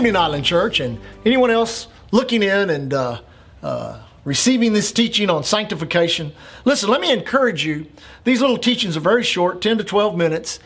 Evening, Island Church, and anyone else looking in and uh, uh, receiving this teaching on sanctification. Listen, let me encourage you. These little teachings are very short 10 to 12 minutes.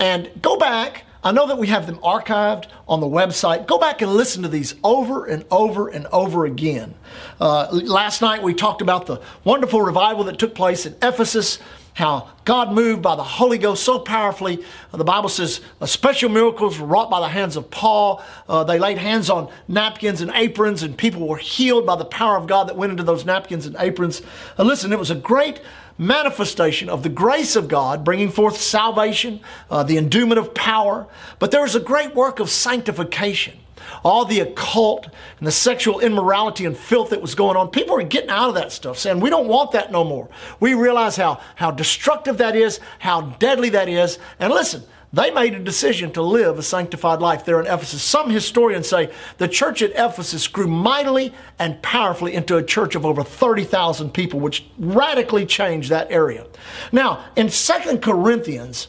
And go back. I know that we have them archived on the website. Go back and listen to these over and over and over again. Uh, last night we talked about the wonderful revival that took place in Ephesus how God moved by the Holy Ghost so powerfully. The Bible says uh, special miracles were wrought by the hands of Paul. Uh, they laid hands on napkins and aprons, and people were healed by the power of God that went into those napkins and aprons. Uh, listen, it was a great manifestation of the grace of God, bringing forth salvation, uh, the endowment of power. But there was a great work of sanctification all the occult and the sexual immorality and filth that was going on. People are getting out of that stuff, saying, we don't want that no more. We realize how, how destructive that is, how deadly that is. And listen, they made a decision to live a sanctified life there in Ephesus. Some historians say the church at Ephesus grew mightily and powerfully into a church of over 30,000 people, which radically changed that area. Now, in Second Corinthians,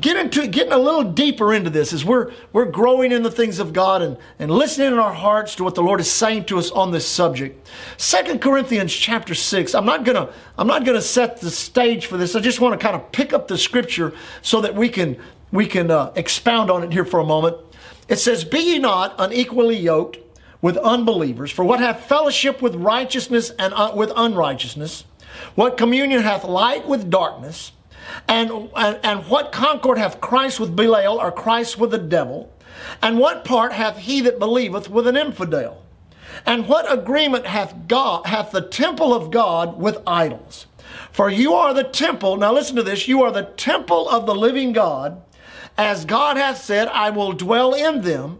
get into getting a little deeper into this as we're we're growing in the things of God and, and listening in our hearts to what the Lord is saying to us on this subject. Second Corinthians chapter 6. I'm not gonna I'm not gonna set the stage for this. I just want to kind of pick up the scripture so that we can we can uh, expound on it here for a moment. It says, Be ye not unequally yoked with unbelievers, for what hath fellowship with righteousness and uh, with unrighteousness? What communion hath light with darkness? And, and, and what concord hath Christ with Belial, or Christ with the devil? And what part hath he that believeth with an infidel? And what agreement hath God, hath the temple of God with idols? For you are the temple, now listen to this, you are the temple of the living God. As God hath said, I will dwell in them,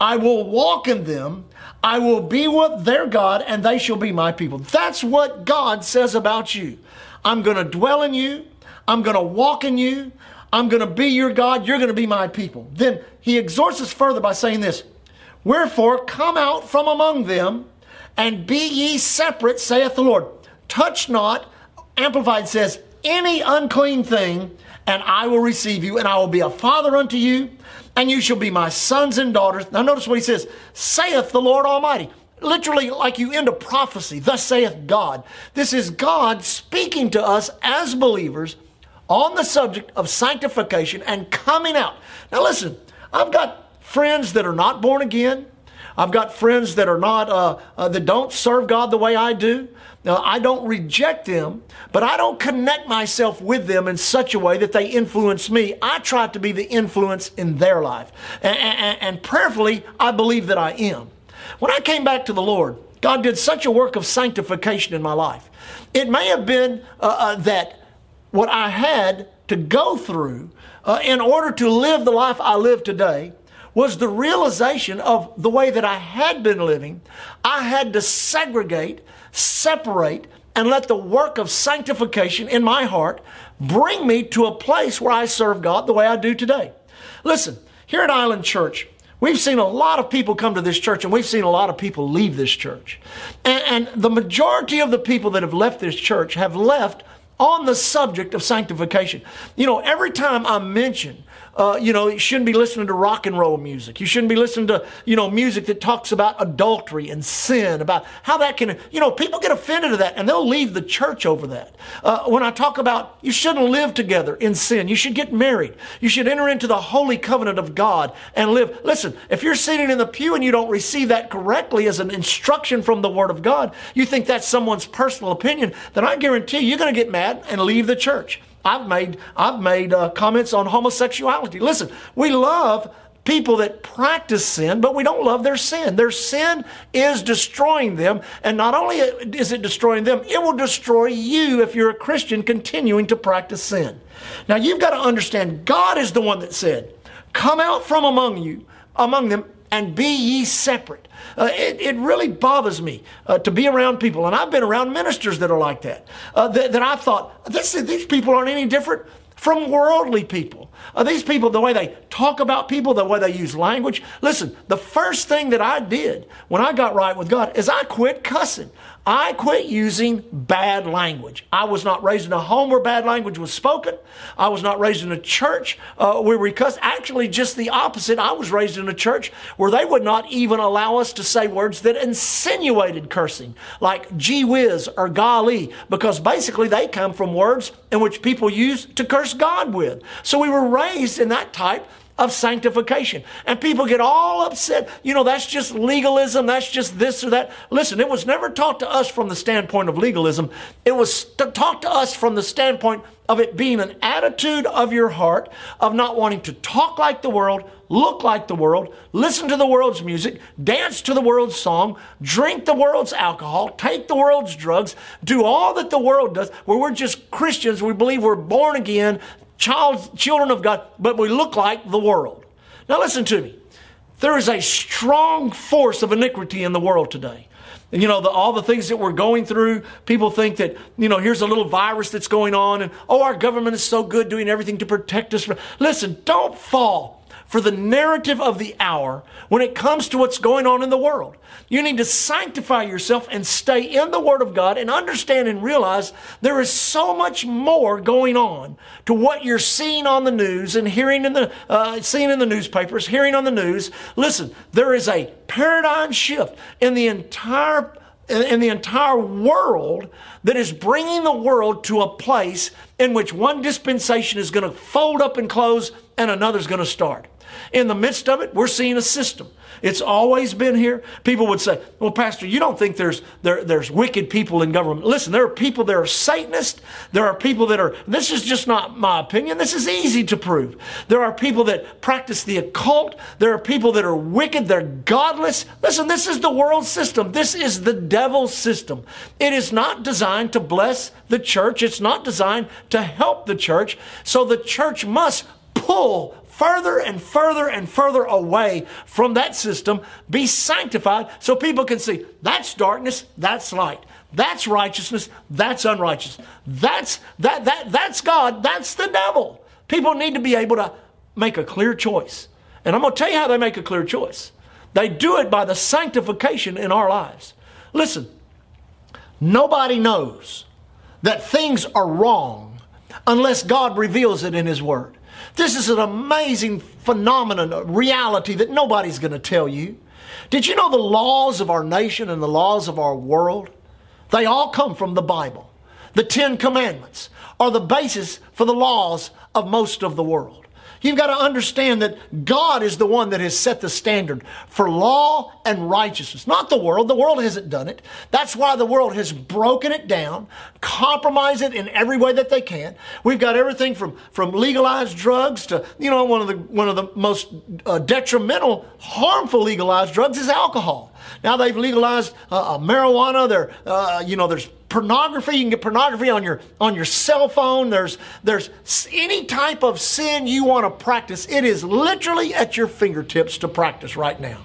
I will walk in them, I will be with their God, and they shall be my people. That's what God says about you. I'm going to dwell in you. I'm going to walk in you. I'm going to be your God. You're going to be my people. Then he exhorts us further by saying this Wherefore, come out from among them and be ye separate, saith the Lord. Touch not, Amplified says, any unclean thing, and I will receive you, and I will be a father unto you, and you shall be my sons and daughters. Now, notice what he says saith the Lord Almighty. Literally, like you end a prophecy, thus saith God. This is God speaking to us as believers on the subject of sanctification and coming out. Now, listen, I've got friends that are not born again. I've got friends that are not, uh, uh, that don't serve God the way I do. Now, I don't reject them, but I don't connect myself with them in such a way that they influence me. I try to be the influence in their life. And, and, and prayerfully, I believe that I am. When I came back to the Lord, God did such a work of sanctification in my life. It may have been uh, uh that what I had to go through uh, in order to live the life I live today was the realization of the way that I had been living. I had to segregate, separate, and let the work of sanctification in my heart bring me to a place where I serve God the way I do today. Listen, here at Island Church, We've seen a lot of people come to this church and we've seen a lot of people leave this church. And, and, the majority of the people that have left this church have left on the subject of sanctification. You know, every time I mention uh, you know, you shouldn't be listening to rock and roll music. You shouldn't be listening to, you know, music that talks about adultery and sin, about how that can, you know, people get offended at that and they'll leave the church over that. Uh, when I talk about you shouldn't live together in sin, you should get married. You should enter into the holy covenant of God and live. Listen, if you're sitting in the pew and you don't receive that correctly as an instruction from the Word of God, you think that's someone's personal opinion, then I guarantee you, you're going to get mad and leave the church. I've made, I've made uh, comments on homosexuality. Listen, we love people that practice sin, but we don't love their sin. Their sin is destroying them. And not only is it destroying them, it will destroy you if you're a Christian continuing to practice sin. Now you've got to understand God is the one that said, Come out from among you, among them, and be ye separate. Uh, it, it, really bothers me uh, to be around people, and I've been around ministers that are like that, uh, that, that I thought, this, these people aren't any different from worldly people. Are these people, the way they talk about people, the way they use language? Listen, the first thing that I did when I got right with God is I quit cussing. I quit using bad language. I was not raised in a home where bad language was spoken. I was not raised in a church uh, where we cuss. Actually, just the opposite. I was raised in a church where they would not even allow us to say words that insinuated cursing, like gee whiz or golly, because basically they come from words in which people use to curse God with. So we were raised in that type of sanctification. And people get all upset. You know, that's just legalism. That's just this or that. Listen, it was never taught to us from the standpoint of legalism. It was taught to us from the standpoint of it being an attitude of your heart of not wanting to talk like the world, look like the world, listen to the world's music, dance to the world's song, drink the world's alcohol, take the world's drugs, do all that the world does, where we're just Christians, we believe we're born again, child, children of God, but we look like the world. Now listen to me. There is a strong force of iniquity in the world today. And you know, the, all the things that we're going through, people think that, you know, here's a little virus that's going on and, oh, our government is so good doing everything to protect us. Listen, don't fall for the narrative of the hour when it comes to what's going on in the world. You need to sanctify yourself and stay in the Word of God and understand and realize there is so much more going on to what you're seeing on the news and hearing in the, uh, seeing in the newspapers, hearing on the news. Listen, there is a paradigm shift in the entire in the entire world that is bringing the world to a place in which one dispensation is going to fold up and close and another's going to start. In the midst of it, we're seeing a system. It's always been here. People would say, well, Pastor, you don't think there's, there, there's wicked people in government. Listen, there are people that are Satanists. There are people that are, this is just not my opinion. This is easy to prove. There are people that practice the occult. There are people that are wicked. They're godless. Listen, this is the world system. This is the devil's system. It is not designed to bless the church. It's not designed to help the church. So the church must pull further and further and further away from that system, be sanctified so people can see that's darkness, that's light. That's righteousness, that's unrighteous. That's that that that's God, that's the devil. People need to be able to make a clear choice. And I'm going to tell you how they make a clear choice. They do it by the sanctification in our lives. Listen, nobody knows that things are wrong unless God reveals it in His Word. This is an amazing phenomenon, a reality that nobody's going to tell you. Did you know the laws of our nation and the laws of our world? They all come from the Bible. The Ten Commandments are the basis for the laws of most of the world. You've got to understand that God is the one that has set the standard for law and righteousness, not the world. The world hasn't done it. That's why the world has broken it down, compromised it in every way that they can. We've got everything from, from legalized drugs to, you know, one of the, one of the most uh, detrimental, harmful legalized drugs is alcohol. Now they've legalized uh, uh marijuana. There, uh, you know, there's pornography. You can get pornography on your on your cell phone. There's there's any type of sin you want to practice. It is literally at your fingertips to practice right now.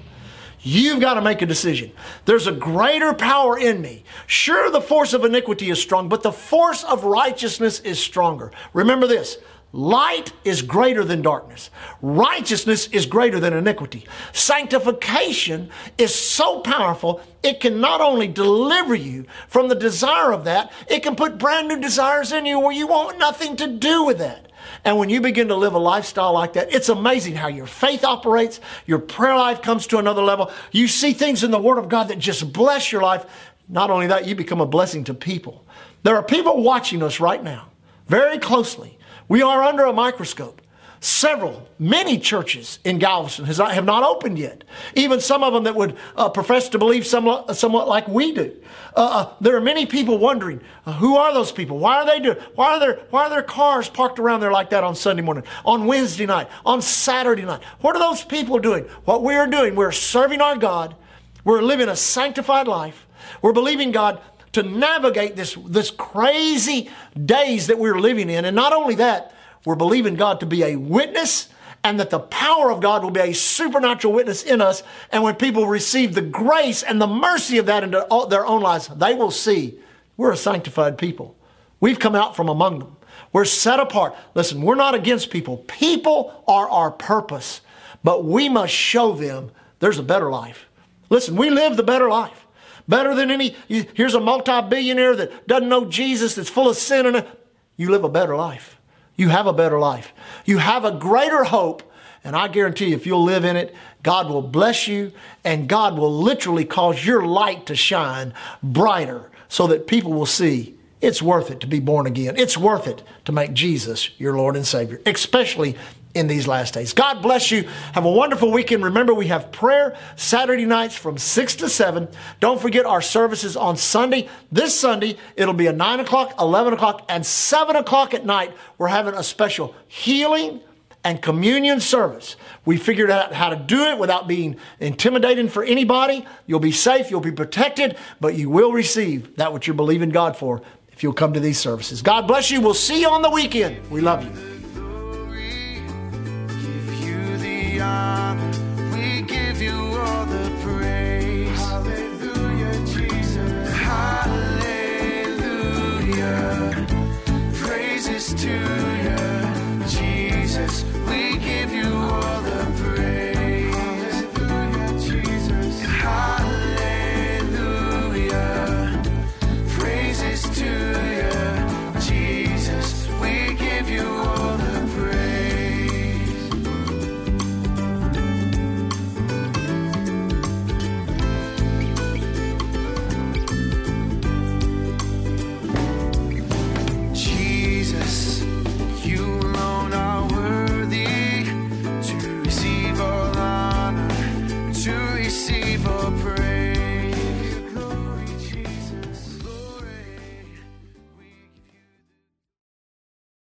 You've got to make a decision. There's a greater power in me. Sure, the force of iniquity is strong, but the force of righteousness is stronger. Remember this Light is greater than darkness. Righteousness is greater than iniquity. Sanctification is so powerful, it can not only deliver you from the desire of that, it can put brand new desires in you where you want nothing to do with that. And when you begin to live a lifestyle like that, it's amazing how your faith operates, your prayer life comes to another level. You see things in the Word of God that just bless your life. Not only that, you become a blessing to people. There are people watching us right now very closely we are under a microscope. Several, many churches in Galveston has, have not opened yet. Even some of them that would uh, profess to believe somewhat, somewhat like we do. Uh, uh, there are many people wondering, uh, who are those people? Why are they doing? Why are there? Why are there cars parked around there like that on Sunday morning, on Wednesday night, on Saturday night? What are those people doing? What we are doing, we're serving our God. We're living a sanctified life. We're believing God to navigate this, this crazy days that we're living in. And not only that, we're believing God to be a witness and that the power of God will be a supernatural witness in us. And when people receive the grace and the mercy of that into their own lives, they will see we're a sanctified people. We've come out from among them. We're set apart. Listen, we're not against people. People are our purpose, but we must show them there's a better life. Listen, we live the better life. Better than any, here's a multi billionaire that doesn't know Jesus, that's full of sin, and you live a better life. You have a better life. You have a greater hope. And I guarantee you, if you'll live in it, God will bless you and God will literally cause your light to shine brighter so that people will see it's worth it to be born again. It's worth it to make Jesus your Lord and Savior, especially in these last days. God bless you. Have a wonderful weekend. Remember, we have prayer Saturday nights from 6 to 7. Don't forget our services on Sunday. This Sunday, it'll be a 9 o'clock, 11 o'clock, and 7 o'clock at night. We're having a special healing and communion service. We figured out how to do it without being intimidating for anybody. You'll be safe, you'll be protected, but you will receive that which you're believing God for if you'll come to these services. God bless you. We'll see you on the weekend. We love you.